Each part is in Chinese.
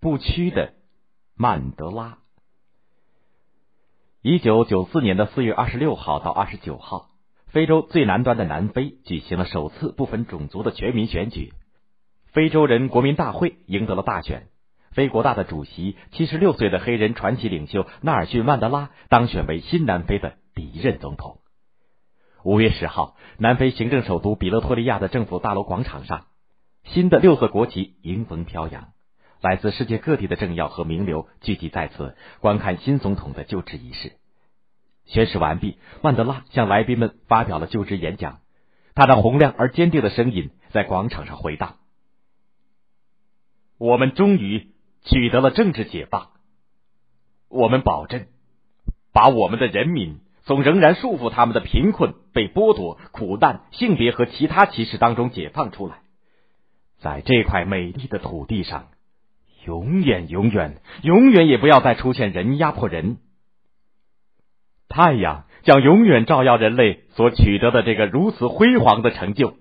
不屈的曼德拉。一九九四年的四月二十六号到二十九号，非洲最南端的南非举行了首次不分种族的全民选举，非洲人国民大会赢得了大选。非国大的主席七十六岁的黑人传奇领袖纳尔逊·曼德拉当选为新南非的第一任总统。五月十号，南非行政首都比勒托利亚的政府大楼广场上，新的六色国旗迎风飘扬，来自世界各地的政要和名流聚集在此，观看新总统的就职仪式。宣誓完毕，曼德拉向来宾们发表了就职演讲，他那洪亮而坚定的声音在广场上回荡：“我们终于。”取得了政治解放，我们保证把我们的人民从仍然束缚他们的贫困、被剥夺、苦难、性别和其他歧视当中解放出来，在这块美丽的土地上，永远、永远、永远也不要再出现人压迫人。太阳将永远照耀人类所取得的这个如此辉煌的成就。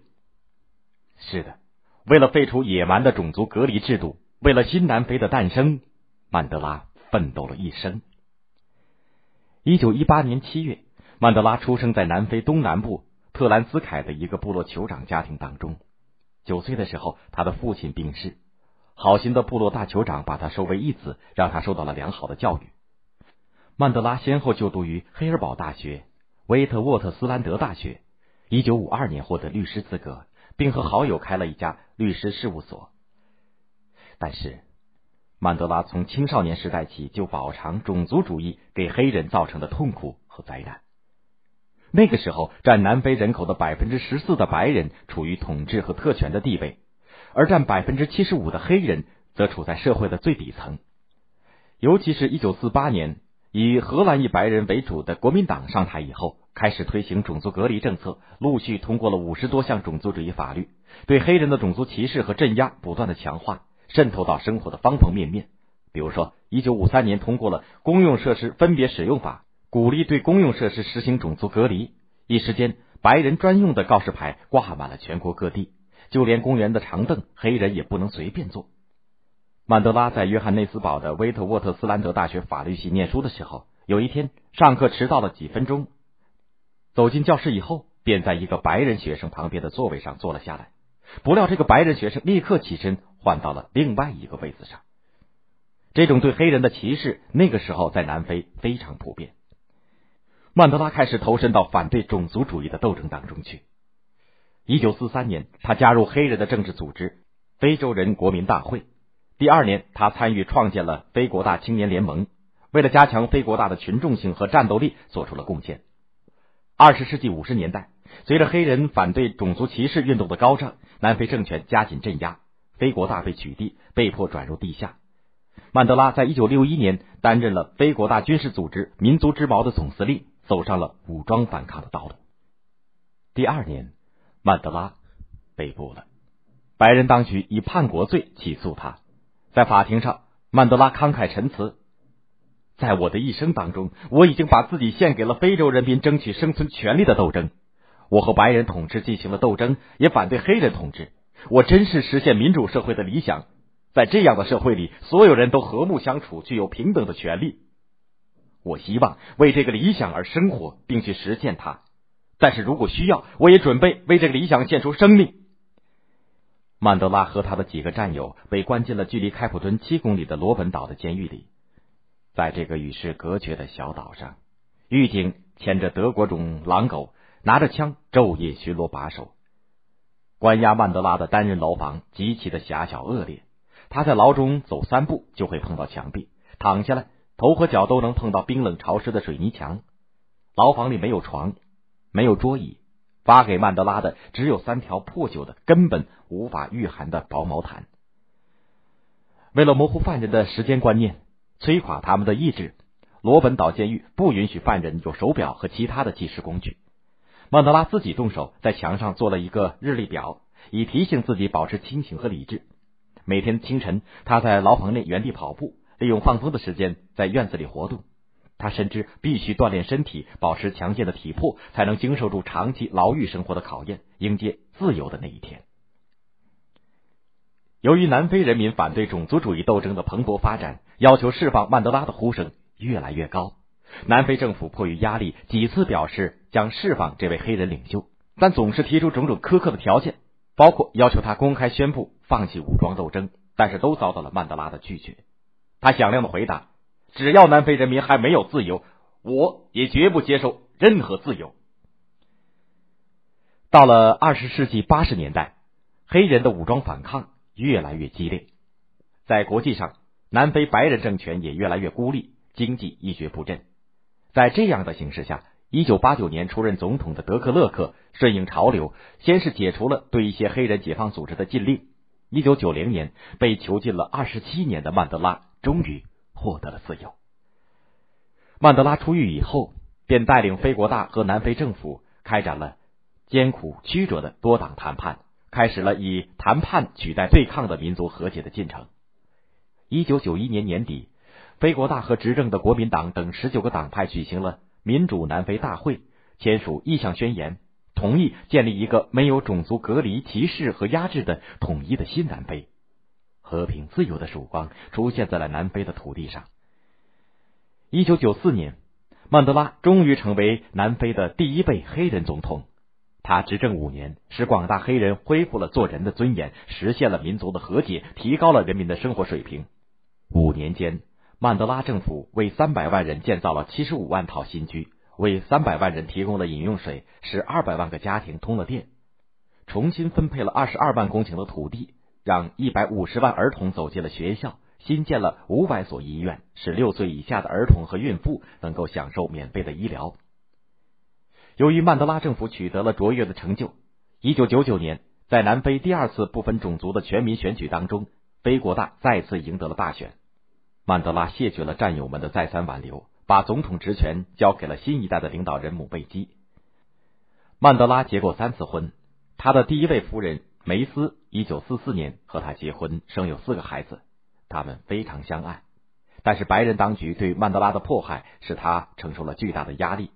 是的，为了废除野蛮的种族隔离制度。为了新南非的诞生，曼德拉奋斗了一生。一九一八年七月，曼德拉出生在南非东南部特兰斯凯的一个部落酋长家庭当中。九岁的时候，他的父亲病逝，好心的部落大酋长把他收为义子，让他受到了良好的教育。曼德拉先后就读于黑尔堡大学、威特沃特斯兰德大学。一九五二年获得律师资格，并和好友开了一家律师事务所。但是，曼德拉从青少年时代起就饱尝种族主义给黑人造成的痛苦和灾难。那个时候，占南非人口的百分之十四的白人处于统治和特权的地位，而占百分之七十五的黑人则处在社会的最底层。尤其是一九四八年，以荷兰裔白人为主的国民党上台以后，开始推行种族隔离政策，陆续通过了五十多项种族主义法律，对黑人的种族歧视和镇压不断的强化。渗透到生活的方方面面，比如说，一九五三年通过了《公用设施分别使用法》，鼓励对公用设施实行种族隔离。一时间，白人专用的告示牌挂满了全国各地，就连公园的长凳，黑人也不能随便坐。曼德拉在约翰内斯堡的威特沃特斯兰德大学法律系念书的时候，有一天上课迟到了几分钟，走进教室以后，便在一个白人学生旁边的座位上坐了下来。不料，这个白人学生立刻起身。换到了另外一个位子上。这种对黑人的歧视，那个时候在南非非常普遍。曼德拉开始投身到反对种族主义的斗争当中去。一九四三年，他加入黑人的政治组织——非洲人国民大会。第二年，他参与创建了非国大青年联盟，为了加强非国大的群众性和战斗力，做出了贡献。二十世纪五十年代，随着黑人反对种族歧视运动的高涨，南非政权加紧镇压。非国大被取缔，被迫转入地下。曼德拉在一九六一年担任了非国大军事组织“民族之矛”的总司令，走上了武装反抗的道路。第二年，曼德拉被捕了，白人当局以叛国罪起诉他。在法庭上，曼德拉慷慨陈词：“在我的一生当中，我已经把自己献给了非洲人民争取生存权利的斗争。我和白人统治进行了斗争，也反对黑人统治。”我真是实现民主社会的理想，在这样的社会里，所有人都和睦相处，具有平等的权利。我希望为这个理想而生活，并去实现它。但是如果需要，我也准备为这个理想献出生命。曼德拉和他的几个战友被关进了距离开普敦七公里的罗本岛的监狱里，在这个与世隔绝的小岛上，狱警牵着德国种狼狗，拿着枪，昼夜巡逻把守。关押曼德拉的单人牢房极其的狭小恶劣，他在牢中走三步就会碰到墙壁，躺下来头和脚都能碰到冰冷潮湿的水泥墙。牢房里没有床，没有桌椅，发给曼德拉的只有三条破旧的、根本无法御寒的薄毛毯。为了模糊犯人的时间观念，摧垮他们的意志，罗本岛监狱不允许犯人有手表和其他的计时工具。曼德拉自己动手在墙上做了一个日历表，以提醒自己保持清醒和理智。每天清晨，他在牢房内原地跑步，利用放风的时间在院子里活动。他深知必须锻炼身体，保持强健的体魄，才能经受住长期牢狱生活的考验，迎接自由的那一天。由于南非人民反对种族主义斗争的蓬勃发展，要求释放曼德拉的呼声越来越高。南非政府迫于压力，几次表示将释放这位黑人领袖，但总是提出种种苛刻的条件，包括要求他公开宣布放弃武装斗争，但是都遭到了曼德拉的拒绝。他响亮的回答：“只要南非人民还没有自由，我也绝不接受任何自由。”到了二十世纪八十年代，黑人的武装反抗越来越激烈，在国际上，南非白人政权也越来越孤立，经济一蹶不振。在这样的形势下，一九八九年出任总统的德克勒克顺应潮流，先是解除了对一些黑人解放组织的禁令。一九九零年，被囚禁了二十七年的曼德拉终于获得了自由。曼德拉出狱以后，便带领非国大和南非政府开展了。艰苦曲折的多党谈判，开始了以谈判取代对抗的民族和解的进程。一九九一年年底，非国大和执政的国民党等十九个党派举行了民主南非大会，签署意向宣言，同意建立一个没有种族隔离、歧视和压制的统一的新南非，和平自由的曙光出现在了南非的土地上。一九九四年，曼德拉终于成为南非的第一位黑人总统。他执政五年，使广大黑人恢复了做人的尊严，实现了民族的和解，提高了人民的生活水平。五年间，曼德拉政府为三百万人建造了七十五万套新居，为三百万人提供了饮用水，使二百万个家庭通了电，重新分配了二十二万公顷的土地，让一百五十万儿童走进了学校，新建了五百所医院，使六岁以下的儿童和孕妇能够享受免费的医疗。由于曼德拉政府取得了卓越的成就，一九九九年在南非第二次不分种族的全民选举当中，非国大再次赢得了大选。曼德拉谢绝了战友们的再三挽留，把总统职权交给了新一代的领导人姆贝基。曼德拉结过三次婚，他的第一位夫人梅斯一九四四年和他结婚，生有四个孩子，他们非常相爱。但是白人当局对曼德拉的迫害使他承受了巨大的压力。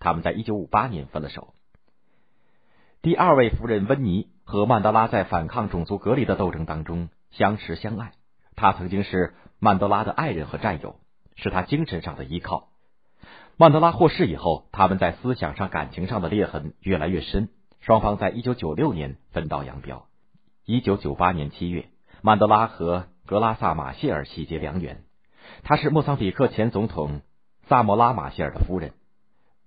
他们在一九五八年分了手。第二位夫人温妮和曼德拉在反抗种族隔离的斗争当中相识相爱，她曾经是曼德拉的爱人和战友，是他精神上的依靠。曼德拉获释以后，他们在思想上、感情上的裂痕越来越深，双方在一九九六年分道扬镳。一九九八年七月，曼德拉和格拉萨马谢尔喜结良缘，她是莫桑比克前总统萨莫拉马谢尔的夫人。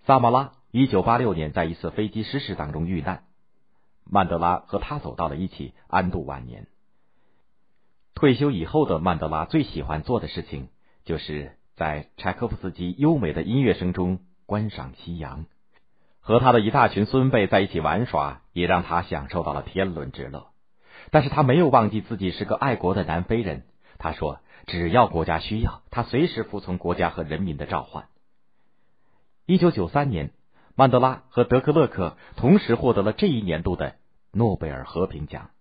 萨莫拉一九八六年在一次飞机失事当中遇难，曼德拉和他走到了一起，安度晚年。退休以后的曼德拉最喜欢做的事情，就是在柴可夫斯基优美的音乐声中观赏夕阳，和他的一大群孙辈在一起玩耍，也让他享受到了天伦之乐。但是他没有忘记自己是个爱国的南非人。他说：“只要国家需要，他随时服从国家和人民的召唤。”一九九三年，曼德拉和德克勒克同时获得了这一年度的诺贝尔和平奖。